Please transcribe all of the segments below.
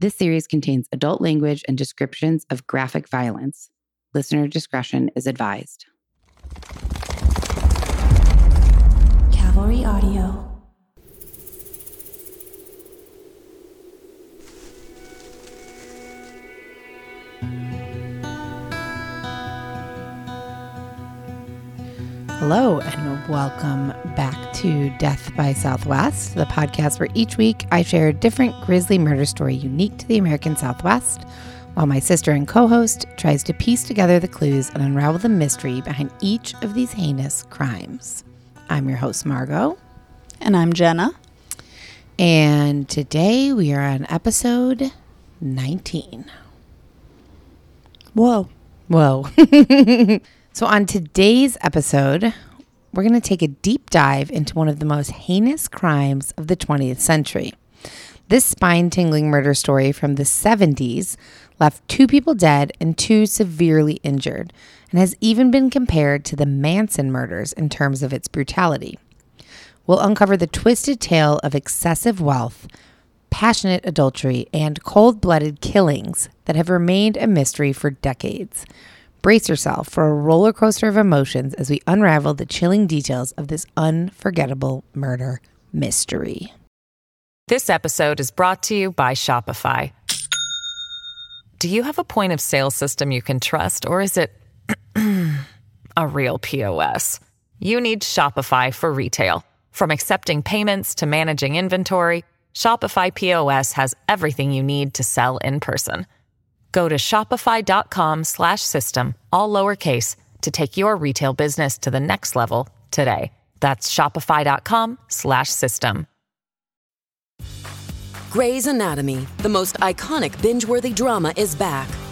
This series contains adult language and descriptions of graphic violence. Listener discretion is advised. Cavalry Audio. Hello, and welcome back to Death by Southwest, the podcast where each week I share a different grisly murder story unique to the American Southwest, while my sister and co host tries to piece together the clues and unravel the mystery behind each of these heinous crimes. I'm your host, Margot, And I'm Jenna. and today we are on episode 19. Whoa. Whoa. so, on today's episode, we're going to take a deep dive into one of the most heinous crimes of the 20th century. This spine tingling murder story from the 70s left two people dead and two severely injured, and has even been compared to the Manson murders in terms of its brutality. We'll uncover the twisted tale of excessive wealth, passionate adultery, and cold blooded killings that have remained a mystery for decades. Brace yourself for a roller coaster of emotions as we unravel the chilling details of this unforgettable murder mystery. This episode is brought to you by Shopify. Do you have a point of sale system you can trust, or is it a real POS? You need Shopify for retail. From accepting payments to managing inventory, Shopify POS has everything you need to sell in person. Go to shopify.com slash system, all lowercase, to take your retail business to the next level today. That's shopify.com slash system. Grey's Anatomy, the most iconic binge worthy drama, is back,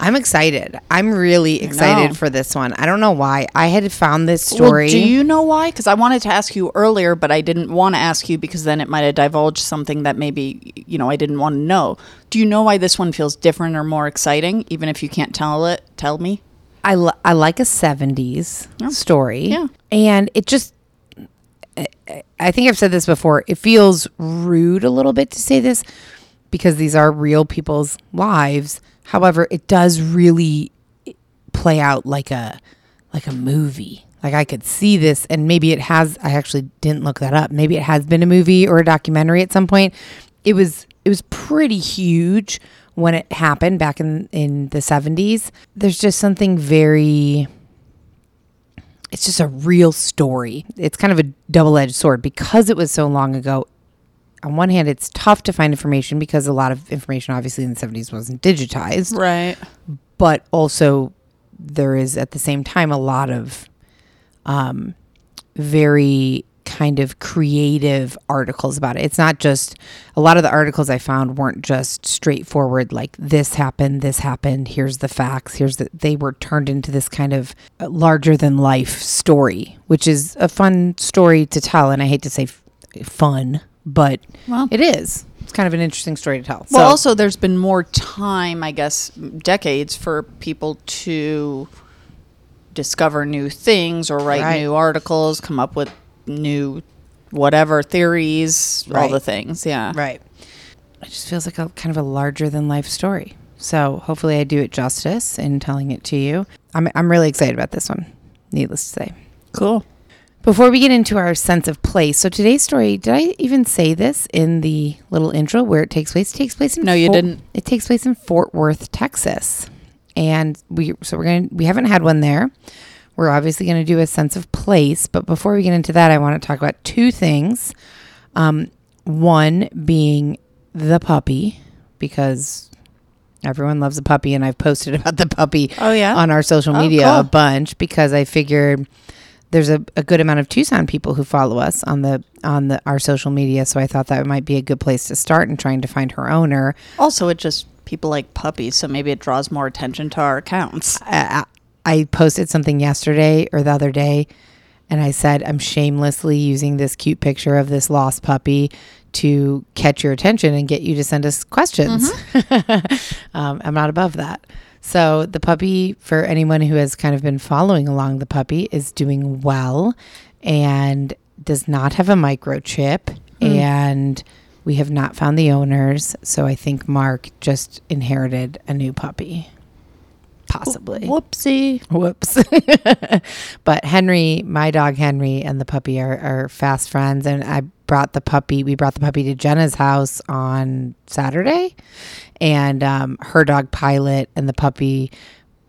I'm excited. I'm really excited for this one. I don't know why. I had found this story. Well, do you know why? Because I wanted to ask you earlier, but I didn't want to ask you because then it might have divulged something that maybe, you know, I didn't want to know. Do you know why this one feels different or more exciting? Even if you can't tell it, tell me. I, li- I like a 70s story. Yeah. And it just, I think I've said this before. It feels rude a little bit to say this because these are real people's lives. However, it does really play out like a like a movie. Like I could see this and maybe it has I actually didn't look that up. Maybe it has been a movie or a documentary at some point. It was it was pretty huge when it happened back in in the 70s. There's just something very it's just a real story. It's kind of a double-edged sword because it was so long ago. On one hand, it's tough to find information because a lot of information obviously in the 70s wasn't digitized Right. but also there is at the same time a lot of um, very kind of creative articles about it. It's not just a lot of the articles I found weren't just straightforward like this happened, this happened, here's the facts, here's that they were turned into this kind of uh, larger than life story, which is a fun story to tell and I hate to say f- fun, but Well- it is. It's kind of an interesting story to tell. Well, So- also, there's been more time, I guess, decades for people to discover new things or write Right. new articles, come up with new whatever theories, all the things. Yeah. Right. It just feels like a kind of a larger than life story. So hopefully I do it justice in telling it to you. I'm I'm really excited about this one, needless to say. Cool. Before we get into our sense of place, so today's story, did I even say this in the little intro where it takes place? It takes place in No, you didn't. It takes place in Fort Worth, Texas. And we so we're going to we haven't had one there. We're obviously going to do a sense of place, but before we get into that, I want to talk about two things. Um, one being the puppy, because everyone loves a puppy, and I've posted about the puppy Oh, yeah? on our social Oh, media cool. a bunch because I figured there's a, a good amount of Tucson people who follow us on the on the our social media, so I thought that might be a good place to start in trying to find her owner. Also, it just people like puppies, so maybe it draws more attention to our accounts. I, I posted something yesterday or the other day, and I said I'm shamelessly using this cute picture of this lost puppy to catch your attention and get you to send us questions. um, I'm not above that. So the puppy, for anyone who has kind of been following along, the puppy is doing well and does not have a microchip, hmm. and we have not found the owners. So I think Mark just inherited a new puppy, possibly. Whoopsie. Whoops. but Henry, my dog Henry, and the puppy are, are fast friends. And I brought the puppy, we brought the puppy to Jenna's house on Saturday. And um, her dog Pilot and the puppy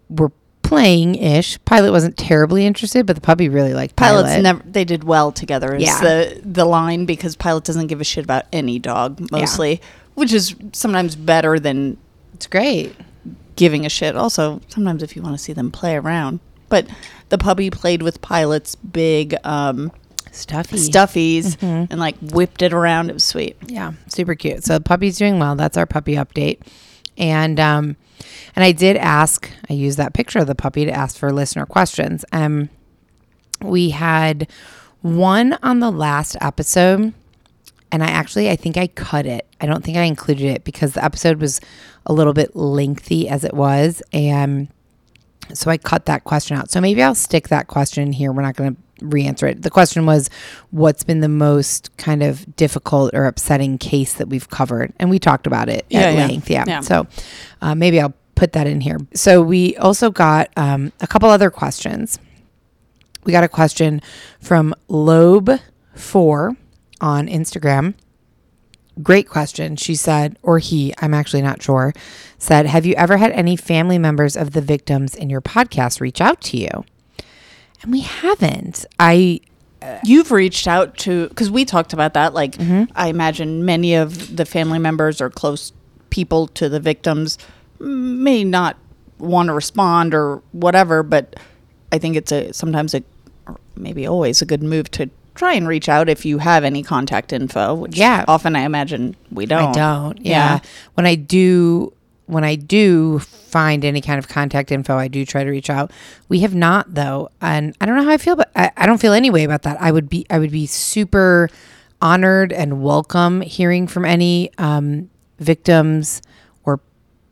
were playing ish. Pilot wasn't terribly interested, but the puppy really liked Pilot. Pilots never they did well together is Yeah. the the line because Pilot doesn't give a shit about any dog mostly, which is sometimes better than It's great. giving a shit. Also, sometimes if you want to see them play around. But the puppy played with Pilot's big um, Stuffy. stuffies and like whipped it around. It was sweet. Yeah, super cute. So the puppy's doing well. That's our puppy update. And um and I did ask, I used that picture of the puppy to ask for listener questions. Um we had one on the last episode and I actually I think I cut it. I don't think I included it because the episode was a little bit lengthy as it was and so I cut that question out. So maybe I'll stick that question here. We're not going to re-answer it. The question was what's been the most kind of difficult or upsetting case that we've covered and we talked about it Yeah, at yeah. length. Yeah. Yeah. So uh, maybe I'll put that in here. So we also got um, a couple other questions. We got a question from Lobe4 on Instagram. Great question. She said, or he, I'm actually not sure, said, Have you ever had any family members of the victims in your podcast reach out to you? And we haven't. I, You've reached out to because we talked about that. Like, Mm-hmm. I imagine many of the family members or close people to the victims may not want to respond or whatever, but I think it's a sometimes a or maybe always a good move to try and reach out if you have any contact info. Which Yeah. often I imagine we don't. I don't. Yeah. When I do, when I do find any kind of contact info, I do try to reach out. We have not though, and I don't know how I feel, but I, I don't feel any way about that. I would be, I would be super honored and welcome hearing from any um, victims or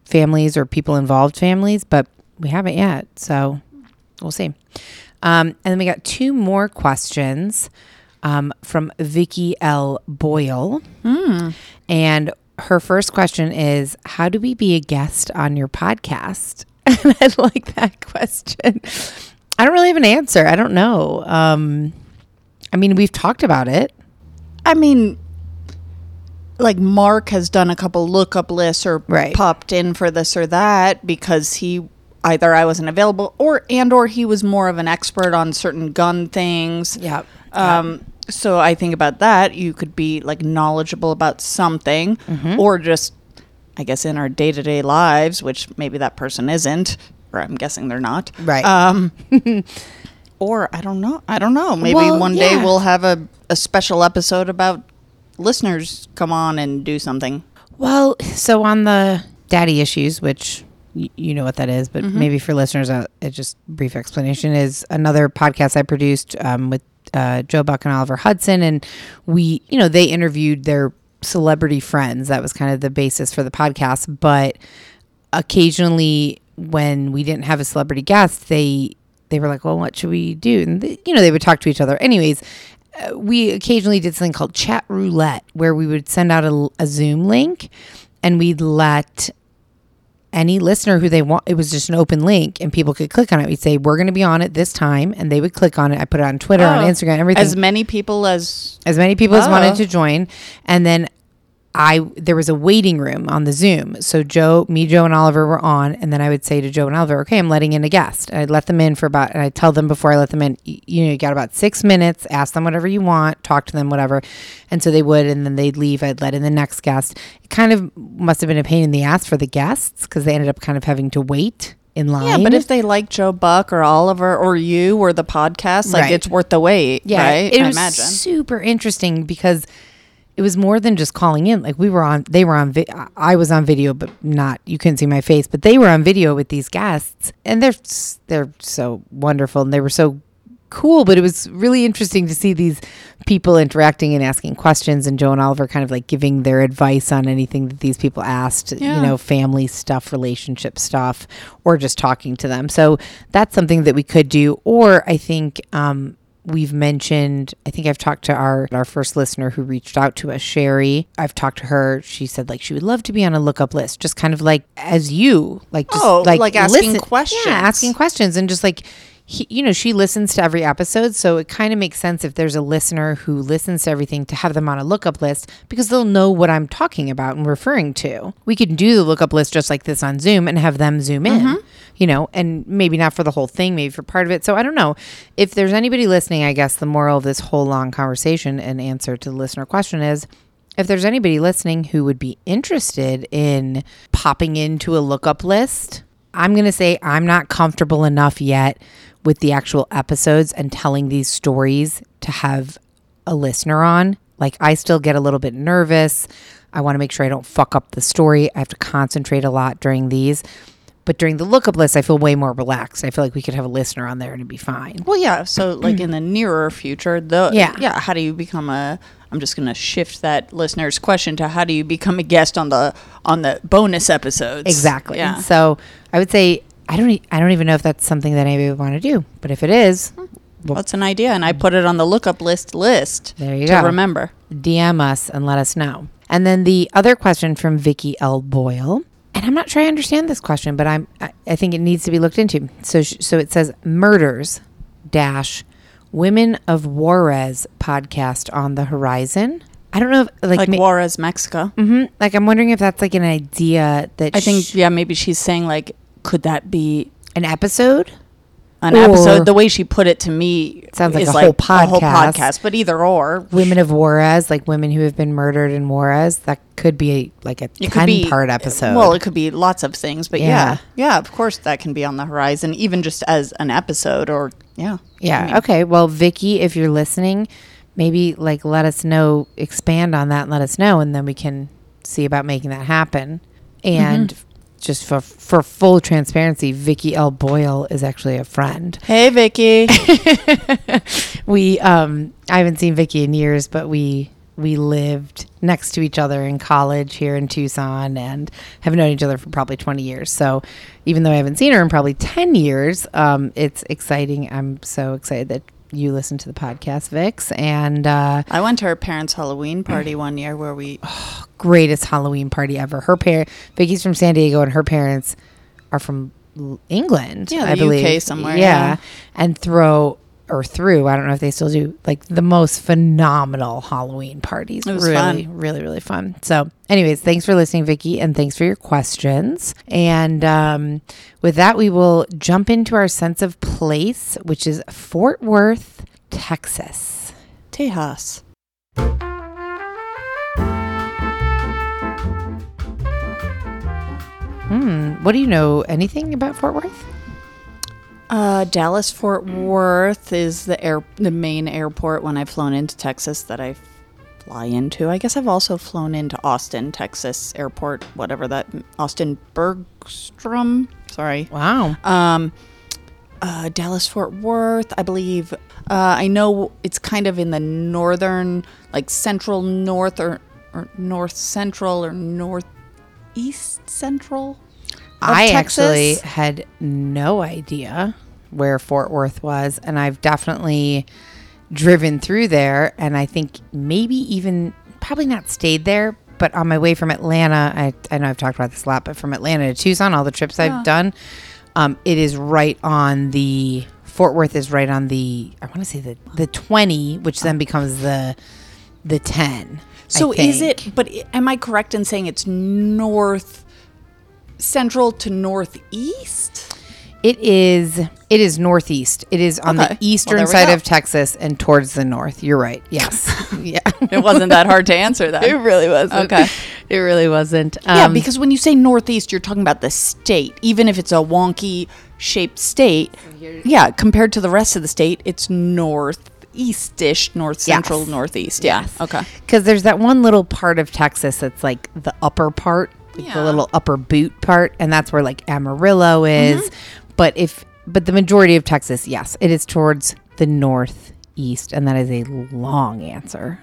families or people involved families, but we haven't yet. So we'll see. Um, and then we got two more questions um, from Vicky L. Boyle. And her first question is How do we be a guest on your podcast? And I like that question. I don't really have an answer. I don't know. Um, I mean, we've talked about it. I mean, like Mark has done a couple lookup lists or Right. popped in for this or that because he either I wasn't available or and or he was more of an expert on certain gun things. Yeah. Um, so I think about that. You could be like knowledgeable about something, Mm-hmm. or just, I guess, in our day to day lives, which maybe that person isn't, or I'm guessing they're not. Right. Um, or I don't know. I don't know. Maybe Well, one day yeah. we'll have a, a special episode about listeners come on and do something. Well, so on the daddy issues, which you know what that is, but maybe for listeners, a, it just brief explanation is another podcast I produced um, with uh, Joe Buck and Oliver Hudson, and we, you know, they interviewed their celebrity friends. That was kind of the basis for the podcast, but occasionally when we didn't have a celebrity guest, they they were like, "Well, what should we do?" And they, you know, they would talk to each other. Anyways, uh, we occasionally did something called chat roulette, where we would send out a, a Zoom link, and we'd let any listener who they want. It was just an open link, and people could click on it. We'd say, "We're going to be on it this time," and they would click on it. I put it on Twitter, on Oh. Instagram, everything As many people as as many people as Oh. wanted to join and then i there was a waiting room on the zoom so joe me joe and oliver were on and then i would say to joe and oliver okay i'm letting in a guest and i'd let them in for about and i'd tell them before i let them in you know you got about six minutes ask them whatever you want talk to them whatever and so they would and then they'd leave i'd let in the next guest it kind of must have been a pain in the ass for the guests because they ended up kind of having to wait in line yeah. But if they like Joe Buck or Oliver or you or the podcast, like Right. it's worth the wait. Yeah, right. it I was imagine. super interesting because it was more than just calling in. Like we were on, they were on, vi- I was on video, but not, you couldn't see my face, but they were on video with these guests and they're, they're so wonderful and they were so cool, but it was really interesting to see these people interacting and asking questions and Joe and Oliver kind of like giving their advice on anything that these people asked, Yeah. you know, family stuff, relationship stuff, or just talking to them. So that's something that we could do. Or I think, um, We've mentioned, I think I've talked to our our first listener who reached out to us, Sherry. I've talked to her. She said like she would love to be on a lookup list, just kind of like as you, like just Oh, like, like asking questions. Yeah, asking questions and just like he, you know, she listens to every episode, so it kind of makes sense if there's a listener who listens to everything to have them on a lookup list because they'll know what I'm talking about and referring to. We could do the lookup list just like this on Zoom and have them zoom in, mm-hmm. you know, and maybe not for the whole thing, maybe for part of it. So I don't know if there's anybody listening. I guess the moral of this whole long conversation and answer to the listener question is if there's anybody listening who would be interested in popping into a lookup list, I'm going to say I'm not comfortable enough yet with the actual episodes and telling these stories to have a listener on. Like, I still get a little bit nervous. I want to make sure I don't fuck up the story. I have to concentrate a lot during these. But during the lookup list, I feel way more relaxed. I feel like we could have a listener on there and it'd be fine. Well, yeah. So, like in the nearer future, the Yeah. yeah. How do you become a? I'm just going to shift that listener's question to how do you become a guest on the on the bonus episodes? Exactly. Yeah. So I would say I don't. e- I don't even know if that's something that anybody would want to do. But if it is, That's an idea, and I put it on the lookup list list. There you to go. remember. DM us and let us know. And then the other question from Vicky L. Boyle. And I'm not sure I understand this question, but I'm I, I think it needs to be looked into. So sh- so it says murders dash women of Juarez podcast on the horizon. I don't know if like Like, ma- Juarez, Mexico. Mhm. like I'm wondering if that's like an idea that I think sh- yeah, maybe she's saying like, could that be an episode. an Or- episode? The way she put it to me Sounds like a whole a whole podcast. podcast. But either or, Women of Juarez, like women who have been murdered in Juarez, that could be like a It ten be, part uh, episode. Well, it could be lots of things, but Yeah. yeah. yeah, of course that can be on the horizon, even just as an episode or yeah, Yeah. okay. Well, Vicky, if you're listening, maybe like let us know, expand on that and let us know, and then we can see about making that happen. And mm-hmm. Just for for full transparency, Vicky L. Boyle is actually a friend. Hey, Vicky. We um I haven't seen Vicky in years, but we we lived next to each other in college here in Tucson and have known each other for probably 20 years. So even though I haven't seen her in probably 10 years, um, it's exciting. I'm so excited that you listen to the podcast, Vix. And uh, I went to her parents' Halloween party one year where we greatest Halloween party ever. Her parent, Vicky's from San Diego, and her parents are from England. Yeah, I the UK believe somewhere, Yeah. yeah. and throw or through. I don't know if they still do like the most phenomenal Halloween parties. It was really, fun. really, really fun. So, anyways, thanks for listening, Vicky, and thanks for your questions. And um, with that, we will jump into our sense of place, which is Fort Worth, Texas. Tejas. Hmm. What do you know? Anything about Fort Worth? Uh, Dallas Fort Worth is the air the main airport when I've flown into Texas that I fly into. I guess I've also flown into Austin, Texas airport, whatever that Austin Bergstrom. Sorry. Wow. Um, uh, Dallas Fort Worth, I believe. Uh, I know it's kind of in the northern, like central north or, or north central or northeast central. of I actually had no idea where Fort Worth was, and I've definitely driven through there, and I think maybe even probably not stayed there. But on my way from Atlanta, I, I know I've talked about this a lot, but from Atlanta to Tucson, all the trips I've done, um, it is right on the Fort Worth is right on the I want to say the the twenty, which then becomes the the ten. So is it? But am I correct in saying it's north central to northeast? It is. It is northeast. It is on Okay. the Well, eastern there we side go. of Texas and towards the north. You're right. Yes. yeah. It wasn't that hard to answer that. It really wasn't. Okay. It really wasn't. yeah, Um, because when you say northeast, you're talking about the state. Even if it's a wonky shaped state, yeah, compared to the rest of the state, it's northeast-ish, north central, northeast. Yeah. Yes. Okay. Because there's that one little part of Texas that's like the upper part, like the little upper boot part, and that's where like Amarillo is. But if but the majority of Texas, yes, it is towards the northeast, and that is a long answer.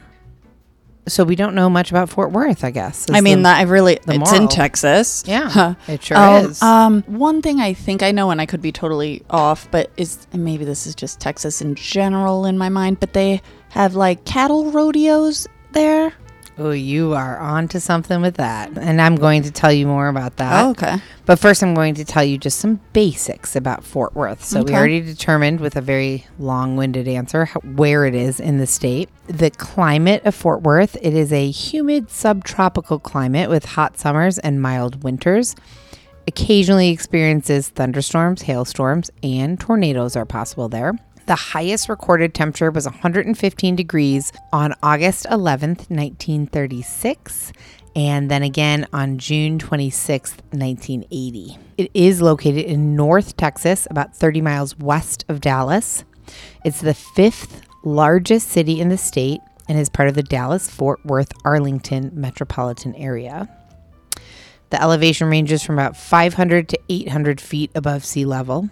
So we don't know much about Fort Worth, I guess. I mean, the- that I really the it's in. Texas. Yeah, it sure Um, is. Um, one thing I think I know, and I could be totally off, but is and maybe this is just Texas in general in my mind, but they have like cattle rodeos there. Oh, you are on to something with that, and I'm going to tell you more about that. Oh, okay. But first, I'm going to tell you just some basics about Fort Worth. So, we already determined with a very long winded answer where it is in the state. The climate of Fort Worth it is a humid subtropical climate with hot summers and mild winters. Occasionally experiences thunderstorms, hailstorms, and tornadoes are possible there. The highest recorded temperature was 115 degrees on August 11th, 1936, and then again on June 26th, 1980. It is located in North Texas, about 30 miles west of Dallas. It's the fifth largest city in the state and is part of the Dallas Fort Worth Arlington metropolitan area. The elevation ranges from about 500 to 800 feet above sea level.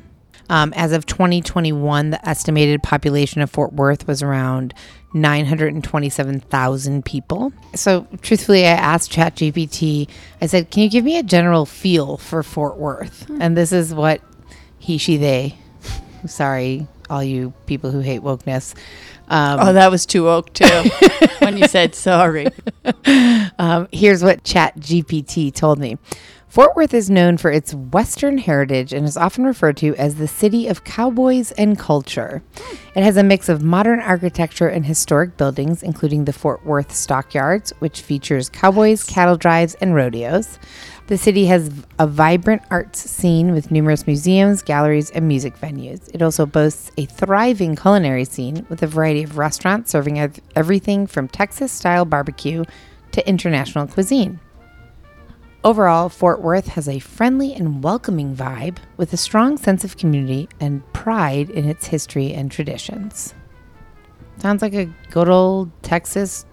Um, as of 2021, the estimated population of Fort Worth was around 927,000 people. So, truthfully, I asked ChatGPT, I said, Can you give me a general feel for Fort Worth? And this is what he, she, they, sorry, all you people who hate wokeness. Um, Oh, that was too woke, too. when you said sorry. Um, here's what ChatGPT told me. Fort Worth is known for its Western heritage and is often referred to as the city of cowboys and culture. It has a mix of modern architecture and historic buildings, including the Fort Worth Stockyards, which features cowboys, cattle drives, and rodeos. The city has a vibrant arts scene with numerous museums, galleries, and music venues. It also boasts a thriving culinary scene with a variety of restaurants serving everything from Texas style barbecue to international cuisine. Overall, Fort Worth has a friendly and welcoming vibe with a strong sense of community and pride in its history and traditions. Sounds like a good old Texas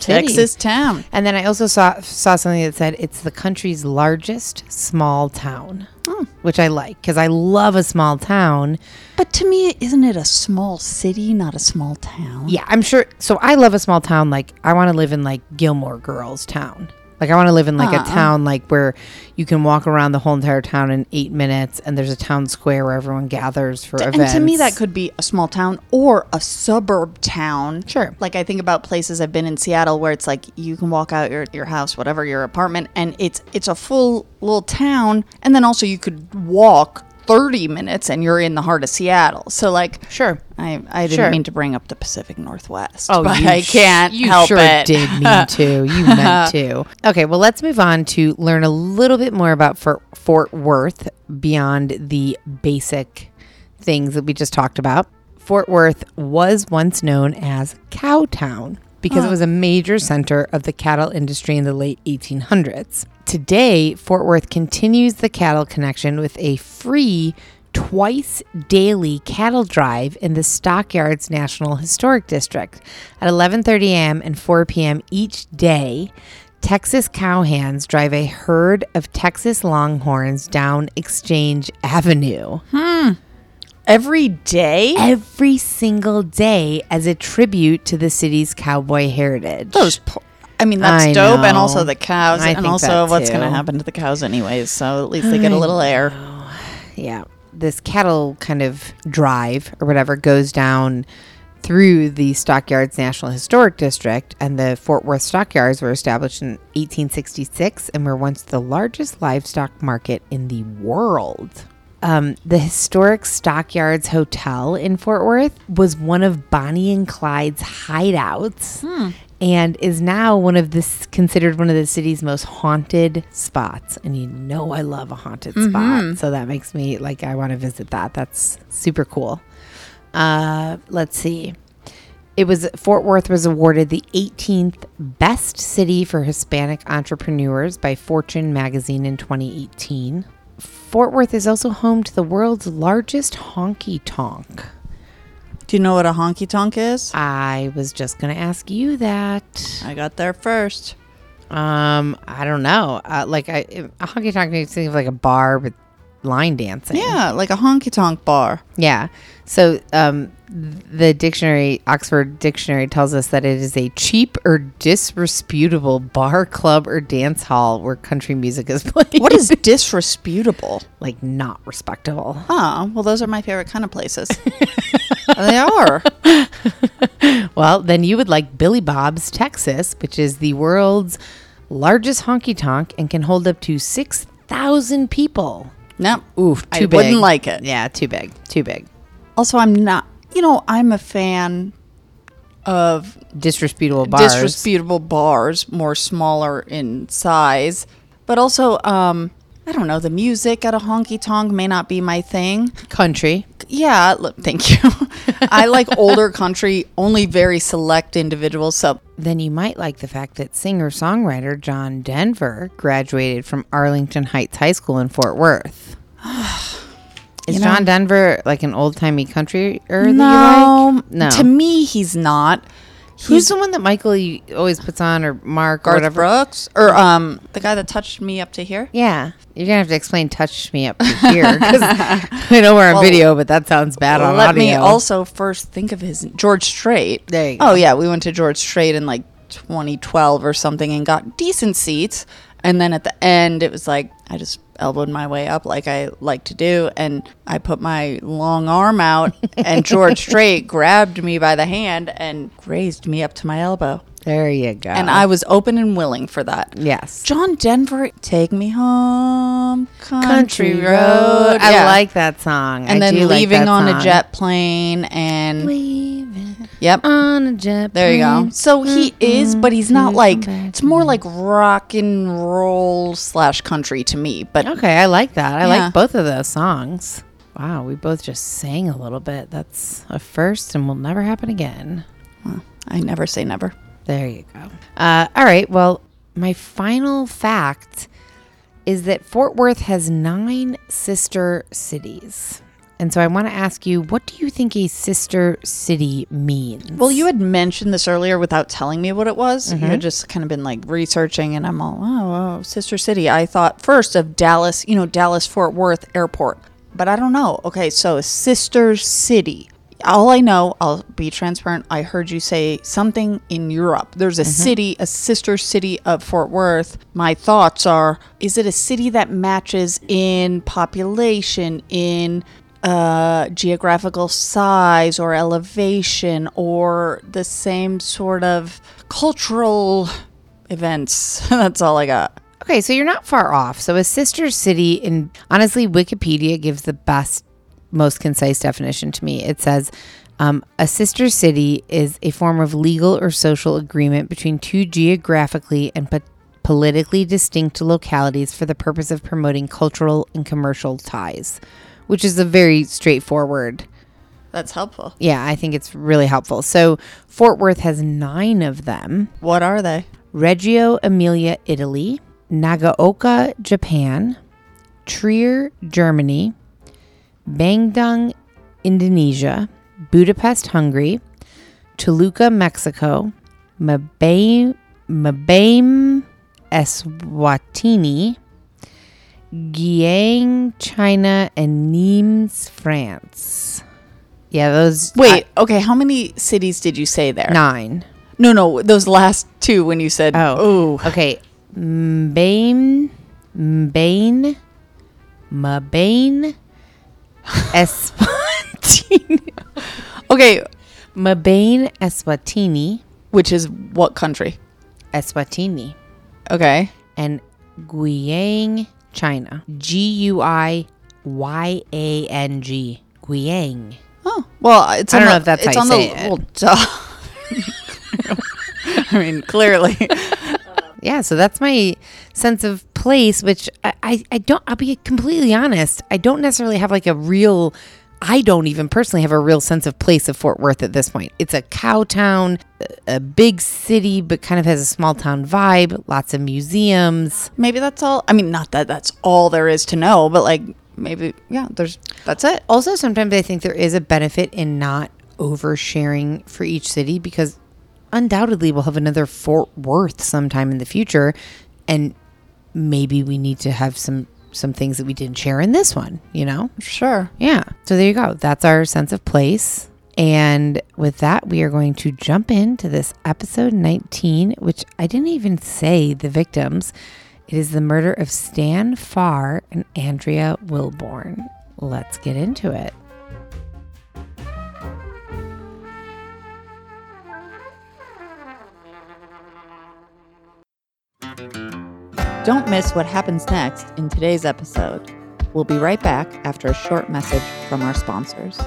city. Texas town. And then I also saw saw something that said it's the country's largest small town, which I like because I love a small town. But to me, isn't it a small city, not a small town? Yeah, I'm sure. So I love a small town. Like I want to live in like Gilmore Girls town. Like I want to live in like a uh-uh. town like where you can walk around the whole entire town in eight minutes, and there's a town square where everyone gathers for And events. to me, that could be a small town or a suburb town. Sure. Like I think about places I've been in Seattle where it's like you can walk out your, your house, whatever your apartment, and it's it's a full little town, and then also you could walk thirty minutes and you're in the heart of Seattle. So like, sure. I I didn't Sure. mean to bring up the Pacific Northwest. Oh, but I can't You help sure it. did mean to. You meant to. Okay, well, let's move on to learn a little bit more about Fort, Fort Worth beyond the basic things that we just talked about. Fort Worth was once known as Cowtown because it was a major center of the cattle industry in the late 1800s. Today, Fort Worth continues the cattle connection with a free twice daily cattle drive in the Stockyards National Historic District at 11:30 a.m. and 4 p.m. each day. Texas cowhands drive a herd of Texas Longhorns down Exchange Avenue hmm. Every day. every single day as a tribute to the city's cowboy heritage. Those. Po- I mean, that's I dope, and also the cows, I and also what's going to happen to the cows, anyways. So at least they get a little air. yeah, this cattle kind of drive or whatever goes down through the Stockyards National Historic District, and the Fort Worth Stockyards were established in 1866 and were once the largest livestock market in the world. Um, the historic Stockyards Hotel in Fort Worth was one of Bonnie and Clyde's hideouts. And is now one of this considered one of the city's most haunted spots. And you know I love a haunted spot. So that makes me like I want to visit that. That's super cool. Uh, let's see. It was Fort Worth was awarded the 18th best city for Hispanic entrepreneurs by Fortune magazine in 2018. Fort Worth is also home to the world's largest honky tonk. Do you know what a honky tonk is? I was just gonna ask you that. I got there first. Um, I don't know. Uh, like I, a honky tonk makes me think of like a bar with line dancing. Yeah, like a honky tonk bar. Yeah. So um, the dictionary, Oxford Dictionary, tells us that it is a cheap or disreputable bar, club, or dance hall where country music is played. What is disreputable? like not respectable? Oh, well, those are my favorite kind of places. they are. Well, then you would like Billy Bob's, Texas, which is the world's largest honky tonk and can hold up to six thousand people. No. Oof, I too big. wouldn't like it. Yeah, too big. Too big. Also, I'm not, you know, I'm a fan of Disreputable bars. disreputable bars, more smaller in size. But also, um, I don't know, the music at a honky tonk may not be my thing. country. Yeah, look, thank you. I like older country, only very select individuals. So Then you might like the fact that singer songwriter John Denver graduated from Arlington Heights High School in Fort Worth. Is You know- John Denver like an old timey country or no, like? No. to me, he's not. Who's the one that Michael always puts on or Mark or whatever? Brooks or um the guy that touched me up to here. Yeah, you're gonna have to explain "touch me up to here" I know we're on Well, video, but that sounds bad on Let audio. me also first think of his George Strait. There you Oh yeah, we went to George Strait in like 2012 or something and got decent seats. And then at the end, it was like I just elbowed my way up like I like to do, and I put my long arm out, and George Strait grabbed me by the hand and raised me up to my elbow, There you go. and I was open and willing for that. yes, John Denver, take me home, country, country road. road. I Yeah. like that song. and I then do like leaving that on a jet plane and Leaving yep on a jet. there you go so he is but he's not like it's more like rock and roll slash country to me but Okay, I like that. I Yeah. like both of those songs. Wow, we both just sang a little bit. That's a first and will never happen again. i never say never There you go. Uh, all right. Well, my final fact is that Fort Worth has nine sister cities. And so I want to ask you, what do you think a sister city means? well you had mentioned this earlier without telling me what it was you had just kind of been like researching and i'm all oh, oh sister city i thought first of dallas you know dallas fort worth airport but i don't know okay so a sister city all I know, I'll be transparent. I heard you say something in Europe. There's a city, a sister city of Fort Worth. My thoughts are is it a city that matches in population, in uh, geographical size or elevation, or the same sort of cultural events? That's all I got. Okay, so you're not far off. So a sister city, and honestly, Wikipedia gives the best, most concise definition to me. It says um, a sister city is a form of legal or social agreement between two geographically and po- politically distinct localities for the purpose of promoting cultural and commercial ties, which is a very straightforward. That's helpful. Yeah, I think it's really helpful. So Fort Worth has nine of them. What are they? Reggio Emilia, Italy, Nagaoka, Japan, Trier, Germany, Bandung, Indonesia, Budapest, Hungary, Toluca, Mexico, Mabame, Mabame Eswatini, Giang, China, and Nimes, France. Yeah, those Wait, okay, how many cities did you say there? Nine. No, no, those last two when you said, Oh, oh, okay. Mbane, Mbane, Mabane, Eswatini, okay, Mabane, Eswatini, which is what country? Eswatini, Okay. and Guiyang, China. G U I Y A N G. Guiyang. Oh, well, it's I on don't know the- if that's it's how on you the say it. well, duh. I mean, clearly. Yeah, so that's my sense of place, which I, I, I don't, I'll be completely honest. I don't necessarily have like a real, I don't even personally have a real sense of place of Fort Worth at this point. It's a cow town, a- a big city, but kind of has a small town vibe, lots of museums. maybe that's all. I mean, not that that's all there is to know, but like maybe, yeah, there's, that's it. Also, sometimes I think there is a benefit in not oversharing for each city because undoubtedly we'll have another Fort Worth sometime in the future and maybe we need to have some some things that we didn't share in this one, you know? Sure. Yeah. So there you go. That's our sense of place. And with that, we are going to jump into this episode 19, which I didn't even say the victims. It is the murder of Stan Farr and Andrea Wilborn. Let's get into it. Don't miss what happens next in today's episode. We'll be right back after a short message from our sponsors.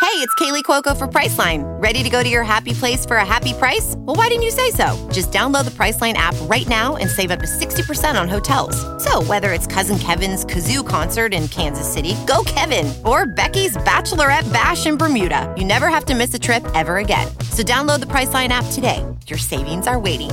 Hey, it's Kaley Cuoco for Priceline. Ready to go to your happy place for a happy price? Well, why didn't you say so? Just download the Priceline app right now and save up to 60% on hotels. So, whether it's Cousin Kevin's Kazoo concert in Kansas City, go Kevin, or Becky's Bachelorette Bash in Bermuda, you never have to miss a trip ever again. So, download the Priceline app today. Your savings are waiting.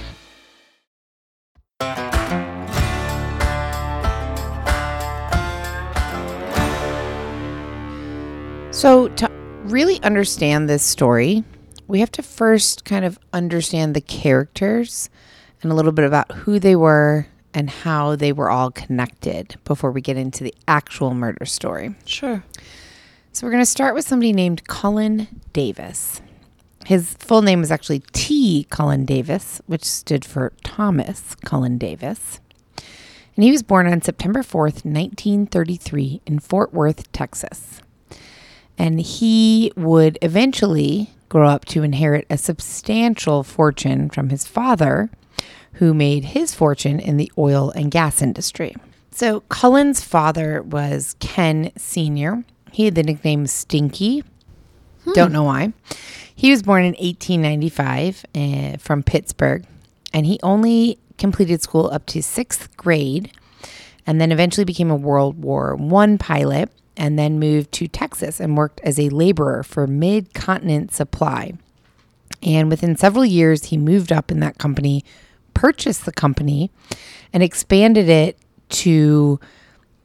So, to really understand this story, we have to first kind of understand the characters and a little bit about who they were and how they were all connected before we get into the actual murder story. Sure. So, we're going to start with somebody named Cullen Davis. His full name was actually T. Cullen Davis, which stood for Thomas Cullen Davis. And he was born on September 4th, 1933, in Fort Worth, Texas and he would eventually grow up to inherit a substantial fortune from his father, who made his fortune in the oil and gas industry. So, Cullen's father was Ken Sr., he had the nickname Stinky. Don't know why. He was born in 1895 uh, from Pittsburgh, and he only completed school up to sixth grade and then eventually became a World War One pilot and then moved to Texas and worked as a laborer for Mid Continent Supply. And within several years, he moved up in that company, purchased the company, and expanded it to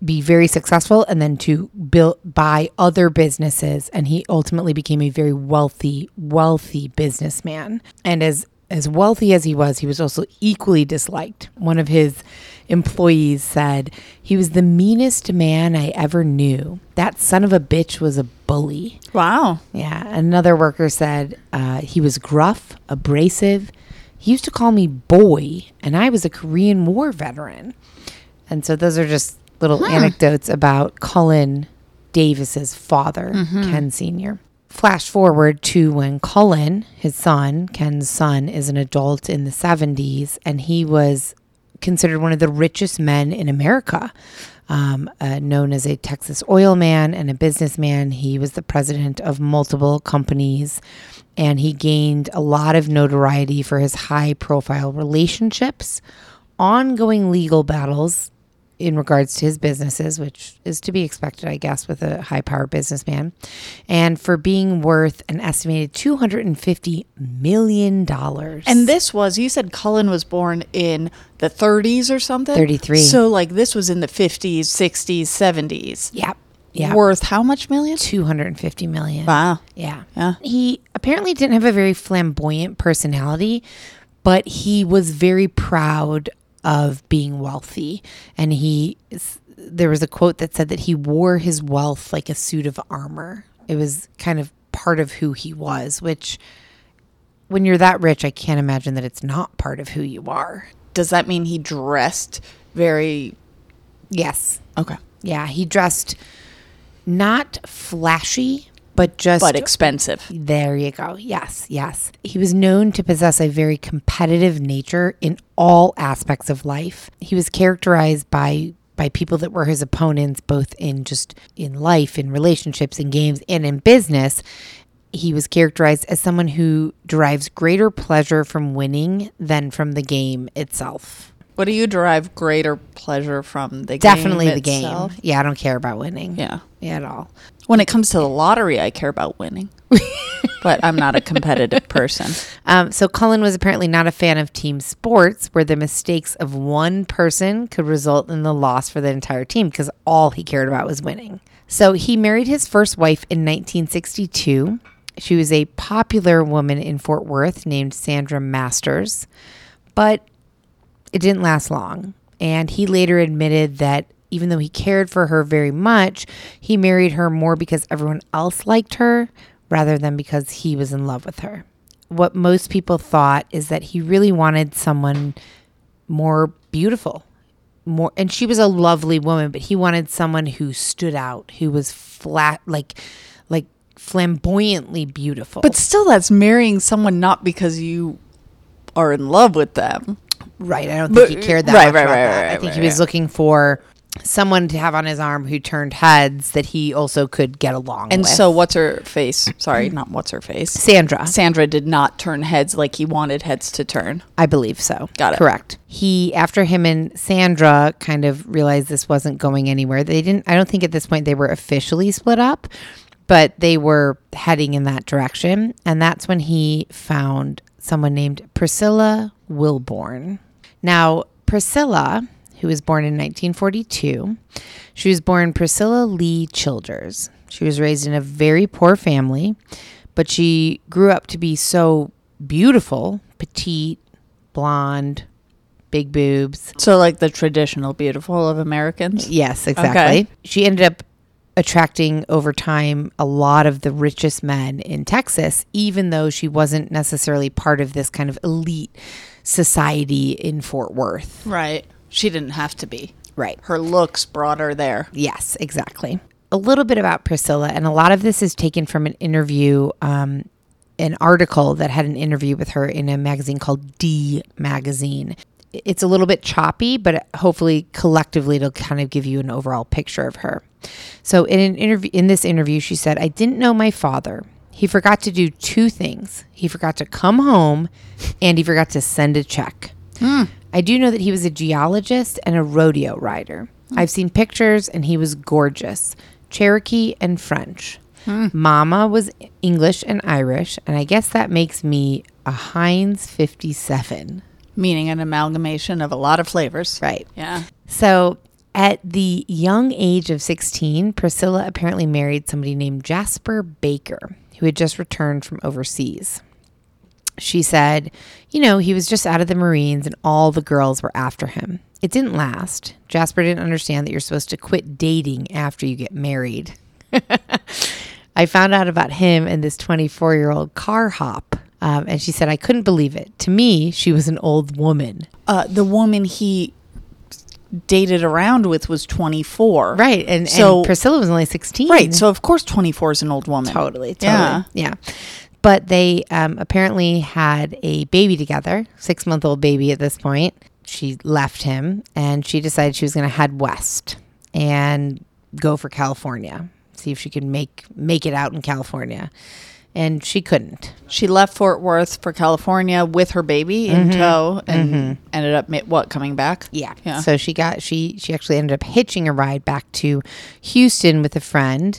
be very successful and then to build buy other businesses. And he ultimately became a very wealthy wealthy businessman. And as as wealthy as he was he was also equally disliked. One of his employees said he was the meanest man i ever knew that son of a bitch was a bully Wow. yeah. Another worker said uh, he was gruff, abrasive. He used to call me boy, and I was a Korean War veteran. And so those are just little anecdotes about Cullen Davis's father, Ken Sr. Flash forward to when Cullen, his son, Ken's son, is an adult in the 70s, and he was considered one of the richest men in America, um, uh, known as a Texas oil man and a businessman. He was the president of multiple companies, and he gained a lot of notoriety for his high profile relationships, ongoing legal battles in regards to his businesses, which is to be expected, I guess, with a high power businessman, and for being worth an estimated $250 million. And this was, you said Cullen was born in the 30s or something? 33. So, like, this was in the 50s, 60s, 70s. Yep. Yeah. Worth how much million? 250 million. Wow. Yeah. Yeah. He apparently didn't have a very flamboyant personality, but he was very proud of being wealthy. And he, there was a quote that said that he wore his wealth like a suit of armor. It was kind of part of who he was, which when you're that rich, I can't imagine that it's not part of who you are. Does that mean he dressed very. Yes. Okay. Yeah, he dressed not flashy, but just but expensive. There you go. Yes, yes. He was known to possess a very competitive nature in all aspects of life. He was characterized by by people that were his opponents both in just in life, in relationships, in games, and in business. He was characterized as someone who derives greater pleasure from winning than from the game itself. What do you derive greater pleasure from the Definitely game the game. Yeah, I don't care about winning. Yeah. At all. When it comes to the lottery, I care about winning. but I'm not a competitive person. Um, so Cullen was apparently not a fan of team sports where the mistakes of one person could result in the loss for the entire team because all he cared about was winning. So he married his first wife in 1962. She was a popular woman in Fort Worth named Sandra Masters, but it didn't last long. And he later admitted that even though he cared for her very much, he married her more because everyone else liked her rather than because he was in love with her. What most people thought is that he really wanted someone more beautiful. More and she was a lovely woman, but he wanted someone who stood out, who was flat like like flamboyantly beautiful. But still, that's marrying someone not because you are in love with them. Right. I don't But- think he cared that right, much right, about right, that. I think he was looking for someone to have on his arm who turned heads that he also could get along with. And with. so, what's her face? Sorry, not what's her face. Sandra, Sandra did not turn heads like he wanted heads to turn. I believe so. Got it. Correct. He after him and Sandra kind of realized this wasn't going anywhere. They didn't I don't think at this point they were officially split up, but they were heading in that direction. And that's when he found someone named Priscilla Wilborn. Now, Priscilla, who was born in 1942, she was born Priscilla Lee Childers. She was raised in a very poor family, but she grew up to be so beautiful, petite, blonde, big boobs. So, like the traditional beautiful of Americans. Yes, exactly. Okay. She ended up attracting over time a lot of the richest men in Texas, even though she wasn't necessarily part of this kind of elite society in Fort Worth. Right. She didn't have to be. Right. Her looks brought her there. Yes, exactly. A little bit about Priscilla, and a lot of this is taken from an interview, um, an article that had an interview with her in a magazine called D Magazine. It's a little bit choppy, but hopefully collectively it'll kind of give you an overall picture of her. So in an interview in this interview she said, "I didn't know my father. He forgot to do two things. He forgot to come home and he forgot to send a check." I do know that he was a geologist and a rodeo rider. Hmm. I've seen pictures and he was gorgeous. Cherokee and French. Hmm. Mama was English and Irish, and I guess that makes me a Heinz 57. Meaning an amalgamation of a lot of flavors. Right. Yeah. So, at the young age of 16, Priscilla apparently married somebody named Jasper Baker, who had just returned from overseas. She said, you know, he was just out of the Marines and all the girls were after him. It didn't last. Jasper didn't understand that you're supposed to quit dating after you get married. I found out about him and this 24 year old car hop. Um, and she said, I couldn't believe it. To me, she was an old woman. Uh, the woman he dated around with was 24. Right. And, So- and Priscilla was only 16. Right. So, of course, 24 is an old woman. Totally, totally. Yeah. Yeah. But they um, apparently had a baby together, six month old baby at this point. She left him and she decided she was going to head west and go for California, see if she could make make it out in California. And she couldn't. She left Fort Worth for California with her baby in tow and ended up, what, coming back? Mm-hmm. Yeah. Yeah. So she got she she actually ended up hitching a ride back to Houston with a friend,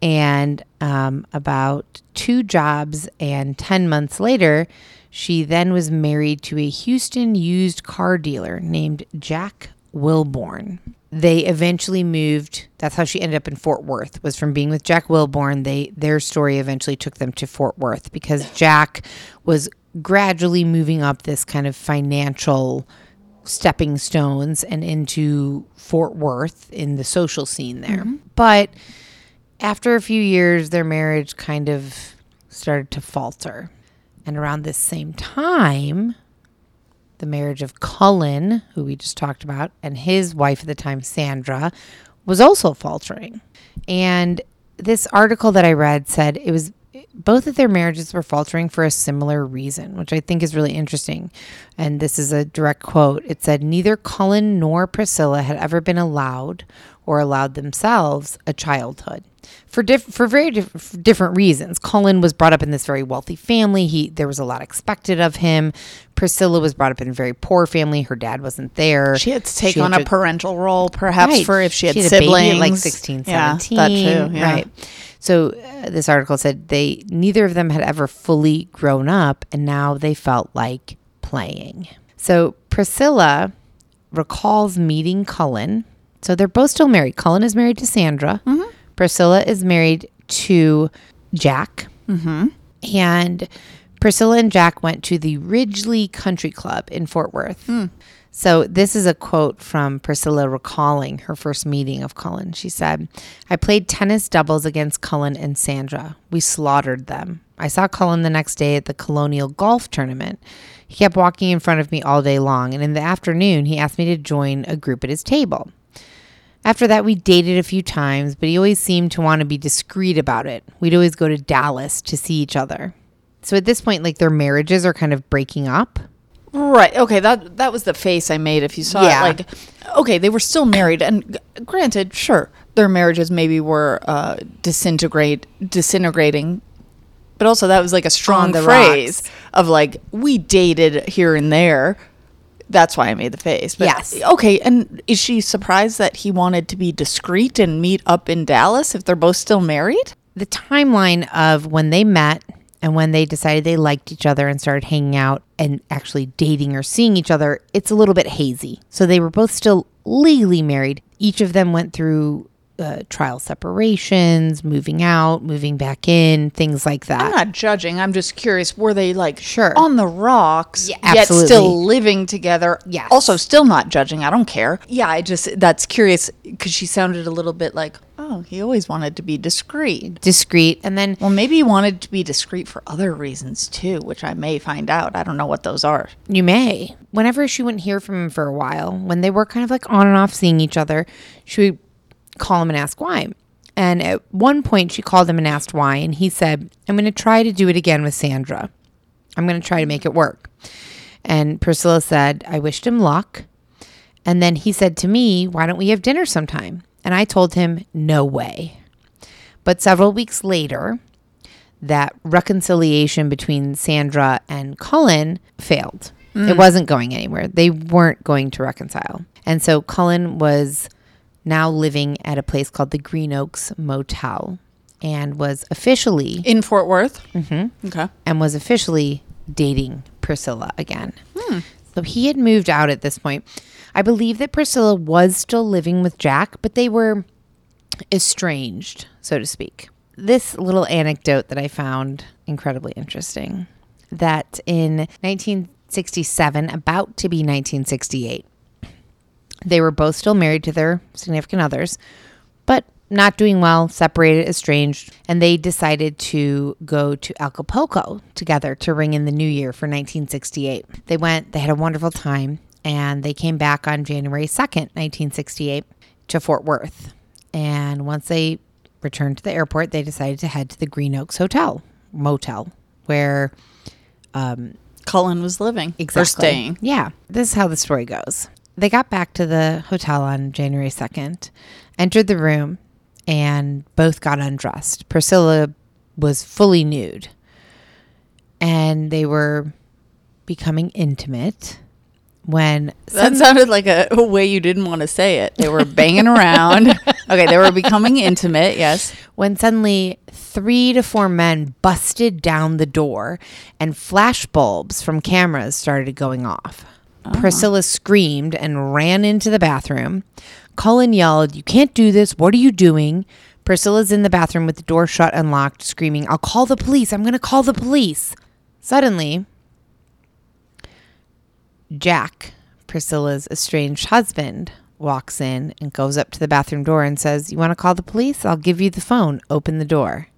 and um, about two jobs and ten months later, she then was married to a Houston used car dealer named Jack Wilborn. They eventually moved. That's how she ended up in Fort Worth. Was from being with Jack Wilborn. They their story eventually took them to Fort Worth because Jack was gradually moving up this kind of financial stepping stones and into Fort Worth in the social scene there. But after a few years, their marriage kind of started to falter. And around this same time, the marriage of Cullen, who we just talked about, and his wife at the time, Sandra, was also faltering. And this article that I read said it was both of their marriages were faltering for a similar reason, which I think is really interesting. And this is a direct quote. It said neither Cullen nor Priscilla had ever been allowed or allowed themselves a childhood for diff- for very diff- different reasons. Cullen was brought up in this very wealthy family. He there was a lot expected of him. Priscilla was brought up in a very poor family. Her dad wasn't there. She had to take She on a parental role, perhaps Right. for if she had, a baby siblings, like 16, Yeah, 17. that too. Yeah. Right. So uh, this article said they neither of them had ever fully grown up and now they felt like playing. So Priscilla recalls meeting Cullen. So they're both still married. Cullen is married to Sandra. Priscilla is married to Jack. Mm-hmm. And Priscilla and Jack went to the Ridglea Country Club in Fort Worth. Hmm. So this is a quote from Priscilla recalling her first meeting of Cullen. She said, I played tennis doubles against Cullen and Sandra. We slaughtered them. I saw Cullen the next day at the Colonial Golf Tournament. He kept walking in front of me all day long, and in the afternoon, he asked me to join a group at his table. After that, we dated a few times, but he always seemed to want to be discreet about it. We'd always go to Dallas to see each other. So at this point, like their marriages are kind of breaking up. Right. Okay. That that was the face I made. If you saw Yeah. it, like, okay, they were still married, and g- granted, sure, their marriages maybe were uh, disintegrate, disintegrating, but also that was like a strong phrase rocks. of like we dated here and there. That's why I made the face. But, Yes. Okay. And is she surprised that he wanted to be discreet and meet up in Dallas if they're both still married? the timeline of when they met and when they decided they liked each other and started hanging out and actually dating or seeing each other, it's a little bit hazy. So they were both still legally married. Each of them went through uh, trial separations, moving out, moving back in, things like that. I'm not judging. I'm just curious. Were they like Sure. on the rocks, Yeah, yet still living together? Yeah. Also, still not judging. I don't care. Yeah, I just that's curious because she sounded a little bit like, oh, he always wanted to be discreet. Discreet. And then Well, maybe he wanted to be discreet for other reasons too, which I may find out. I don't know what those are. You may. Whenever she wouldn't hear from him for a while, when they were kind of like on and off seeing each other, she would call him and ask why. And at one point, she called him and asked why. And he said, I'm going to try to do it again with Sandra. I'm going to try to make it work. And Priscilla said, I wished him luck. And then he said to me, Why don't we have dinner sometime? And I told him, No way. But several weeks later, that reconciliation between Sandra and Cullen failed. It mm. wasn't going anywhere. They weren't going to reconcile. And so Cullen was now living at a place called the Green Oaks Motel and was officially In Fort Worth? Mm-hmm. Okay. and was officially dating Priscilla again. So he had moved out at this point. I believe that Priscilla was still living with Jack, but they were estranged, so to speak. This little anecdote that I found incredibly interesting that in 1967, about to be 1968, they were both still married to their significant others, but not doing well, separated, estranged, and they decided to go to Acapulco together to ring in the new year for 1968. They went, they had a wonderful time, and they came back on January 2nd, 1968, to Fort Worth. And once they returned to the airport, they decided to head to the Green Oaks Hotel, motel, where um, Cullen was living. exactly. Or staying. yeah, this is how the story goes. They got back to the hotel on January 2nd, entered the room, and both got undressed. Priscilla was fully nude, and they were becoming intimate when That sounded like a, a way you didn't want to say it. They were banging around. okay, they were becoming intimate. Yes. when suddenly three to four men busted down the door and flash bulbs from cameras started going off. Priscilla screamed and ran into the bathroom. Cullen yelled, You can't do this. What are you doing? Priscilla's in the bathroom with the door shut and locked, screaming, I'll call the police. I'm going to call the police. Suddenly, Jack, Priscilla's estranged husband, walks in and goes up to the bathroom door and says, You want to call the police? I'll give you the phone. Open the door.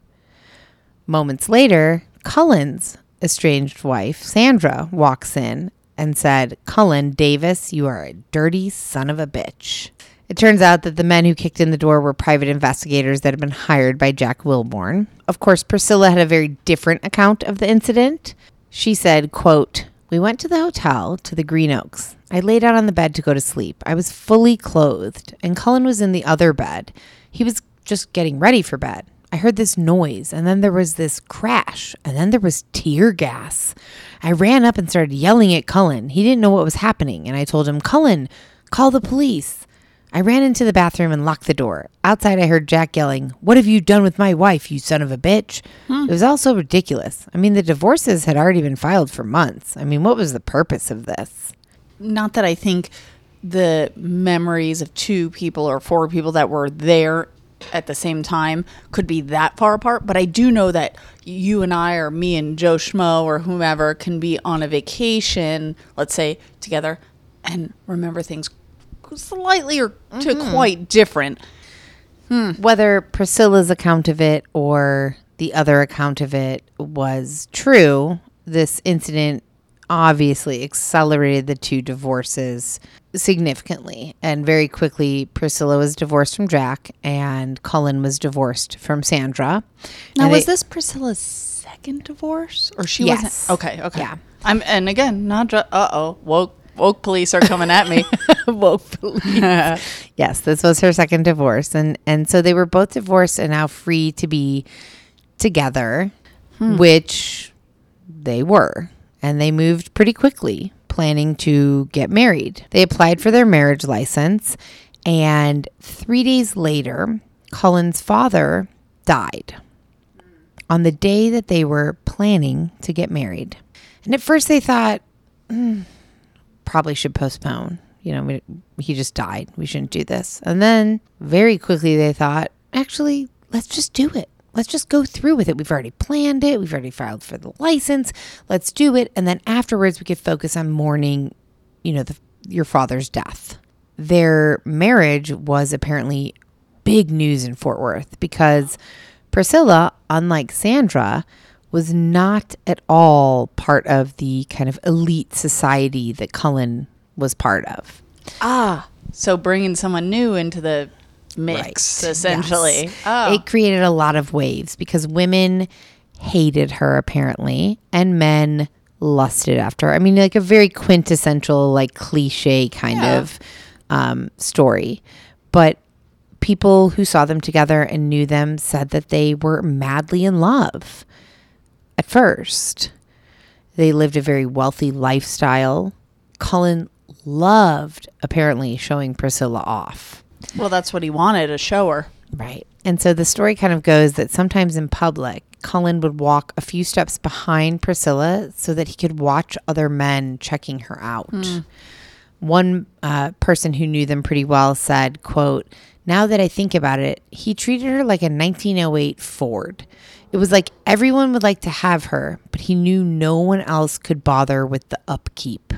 Moments later, Cullen's estranged wife, Sandra, walks in and said, Cullen Davis, you are a dirty son of a bitch. It turns out that the men who kicked in the door were private investigators that had been hired by Jack Wilborn. Of course, Priscilla had a very different account of the incident. She said, quote, We went to the hotel to the Green Oaks. I laid out on the bed to go to sleep. I was fully clothed, and Cullen was in the other bed. He was just getting ready for bed. I heard this noise, and then there was this crash, and then there was tear gas. I ran up and started yelling at Cullen. He didn't know what was happening, and I told him, Cullen, call the police. I ran into the bathroom and locked the door. Outside, I heard Jack yelling, What have you done with my wife, you son of a bitch? Hmm. It was all so ridiculous. I mean, the divorces had already been filed for months. I mean, what was the purpose of this? Not that I think the memories of two people or four people that were there at the same time could be that far apart, but I do know that you and I, or me and Joe Schmo, or whomever, can be on a vacation, let's say together, and remember things slightly or to mm-hmm. quite different. Hmm. Whether Priscilla's account of it or the other account of it was true, this incident obviously accelerated the two divorces significantly. And very quickly, Priscilla was divorced from Jack and Cullen was divorced from Sandra. Now, And was they- this Priscilla's second divorce, or she Yes. wasn't? Okay, okay. Yeah. I'm, and again, not just. Uh oh, woke woke police are coming at me. woke police. yes, this was her second divorce, and and so they were both divorced and now free to be together, which they were, and they moved pretty quickly, planning to get married. They applied for their marriage license, and three days later, Cullen's father died on the day that they were planning to get married. And at first, they thought hmm, probably should postpone. You know, he just died. We shouldn't do this. And then very quickly they thought, actually, let's just do it. Let's just go through with it. We've already planned it. We've already filed for the license. Let's do it. And then afterwards, we could focus on mourning, you know, the, your father's death. Their marriage was apparently big news in Fort Worth because Priscilla, unlike Sandra, was not at all part of the kind of elite society that Cullen was part of. Ah, so bringing someone new into the mix, essentially. Yes. Oh, It created a lot of waves because women hated her apparently and men lusted after her. I mean, like a very quintessential, like cliche kind of um, story. But people who saw them together and knew them said that they were madly in love at first. They lived a very wealthy lifestyle. Cullen loved apparently showing Priscilla off. Well, that's what he wanted, a shower. Right. And so the story kind of goes that sometimes in public, Cullen would walk a few steps behind Priscilla so that he could watch other men checking her out. One uh, person who knew them pretty well said, quote, now that I think about it, he treated her like a 1908 Ford. It was like everyone would like to have her, but he knew no one else could bother with the upkeep.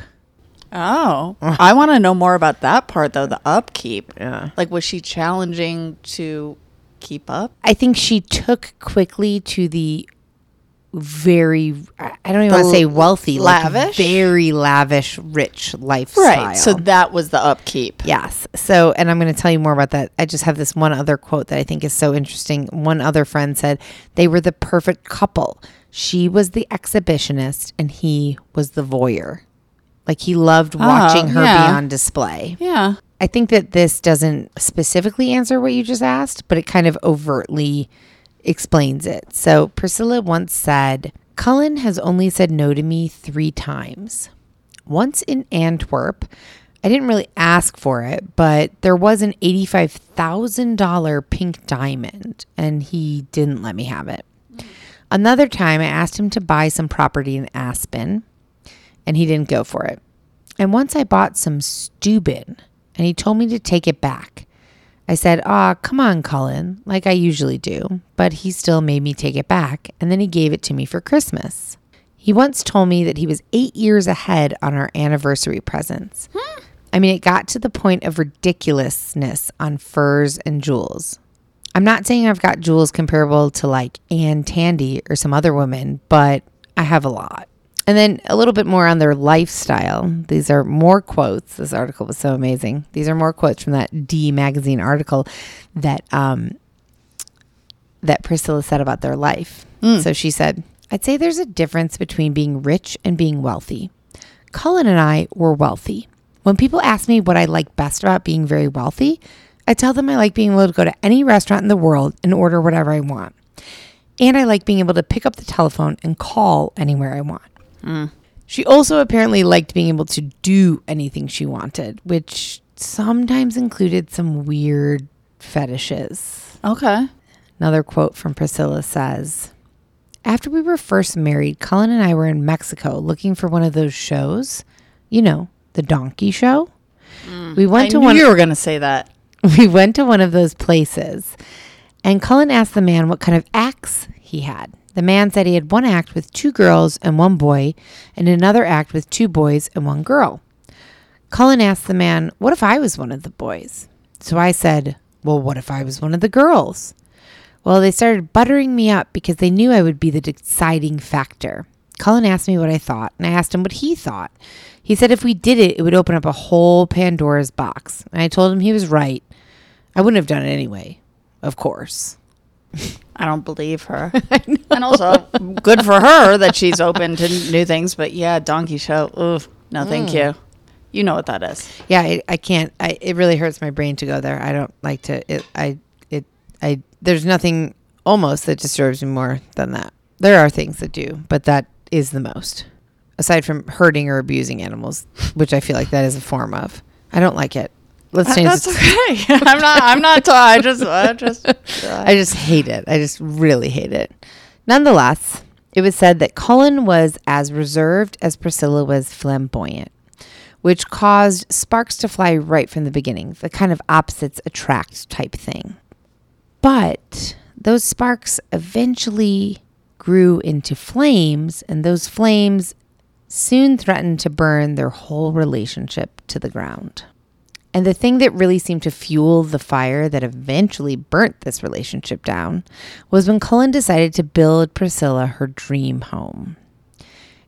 Oh, I want to know more about that part though. The upkeep. Yeah. Like, was she challenging to keep up? I think she took quickly to the very I I don't even The want to say wealthy, lavish? like very lavish, rich lifestyle. Right. So that was the upkeep. yes. So, and I'm going to tell you more about that. I just have this one other quote that I think is so interesting. One other friend said they were the perfect couple. She was the exhibitionist and he was the voyeur. Like he loved ah, watching her yeah. be on display. Yeah. I think that this doesn't specifically answer what you just asked, but it kind of overtly explains it. So Priscilla once said, Cullen has only said no to me three times. Once in Antwerp, I didn't really ask for it, but there was an $85,000 pink diamond, and he didn't let me have it. Another time, I asked him to buy some property in Aspen, and he didn't go for it. And once I bought some Steuben, and he told me to take it back. I said, Ah, come on, Cullen, like I usually do. But he still made me take it back, and then he gave it to me for Christmas. He once told me that he was eight years ahead on our anniversary presents. I mean, it got to the point of ridiculousness on furs and jewels. I'm not saying I've got jewels comparable to like Anne Tandy or some other woman, but I have a lot. And then a little bit more on their lifestyle. These are more quotes. This article was so amazing. These are more quotes from that D magazine article that um, that Priscilla said about their life. So she said, "I'd say there's a difference between being rich and being wealthy. Cullen and I were wealthy. When people ask me what I like best about being very wealthy, I tell them I like being able to go to any restaurant in the world and order whatever I want." And I like being able to pick up the telephone and call anywhere I want. She also apparently liked being able to do anything she wanted, which sometimes included some weird fetishes. Okay. Another quote from Priscilla says After we were first married, Cullen and I were in Mexico looking for one of those shows. You know, the donkey show. Mm. We went I to knew one you were going to say that. we went to one of those places and Cullen asked the man what kind of acts he had. The man said he had one act with two girls and one boy, and another act with two boys and one girl. Cullen asked the man, What if I was one of the boys? So I said, Well, what if I was one of the girls? Well, they started buttering me up because they knew I would be the deciding factor. Cullen asked me what I thought, and I asked him what he thought. He said if we did it, it would open up a whole Pandora's box. And I told him he was right. I wouldn't have done it anyway, of course. I don't believe her. and also, good for her that she's open to new things. But yeah, donkey show. Ooh, no, thank mm. you. You know what that is. Yeah, I, I can't. I it really hurts my brain to go there. I don't like to. It. I. It. I. There's nothing almost that disturbs me more than that. There are things that do, but that is the most. Aside from hurting or abusing animals, which I feel like that is a form of. I don't like it. Let's change. That's okay. I'm not. I'm not. ta- I just. I just. I uh, just hate it. I just really hate it. Nonetheless, it was said that Cullen was as reserved as Priscilla was flamboyant, which caused sparks to fly right from the beginning, the kind of opposites attract type thing. But those sparks eventually grew into flames, and those flames soon threatened to burn their whole relationship to the ground. And the thing that really seemed to fuel the fire that eventually burnt this relationship down was when Cullen decided to build Priscilla her dream home.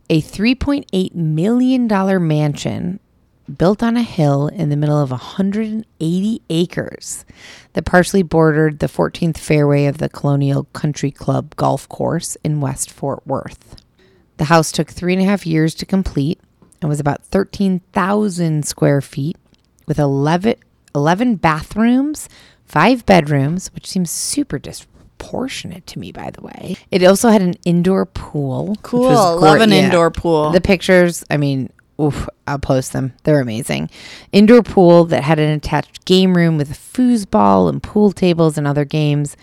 A $3.8 million mansion built on a hill in the middle of 180 acres that partially bordered the 14th fairway of the Colonial Country Club golf course in West Fort Worth. The house took three and a half years to complete and was about 13,000 square feet with 11, 11 bathrooms, five bedrooms, which seems super disproportionate to me, by the way. It also had an indoor pool. Cool. Love an indoor pool. The pictures, I mean, oof, I'll post them. They're amazing. Indoor pool that had an attached game room with a foosball and pool tables and other games.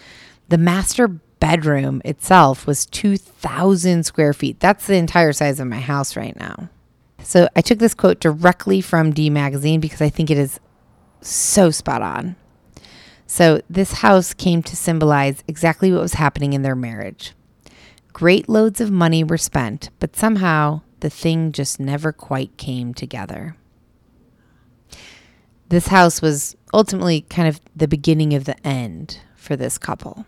The master bedroom itself was 2,000 square feet. That's the entire size of my house right now. So I took this quote directly from D Magazine because I think it is so spot on. So this house came to symbolize exactly what was happening in their marriage. Great loads of money were spent, but somehow the thing just never quite came together. This house was ultimately kind of the beginning of the end for this couple.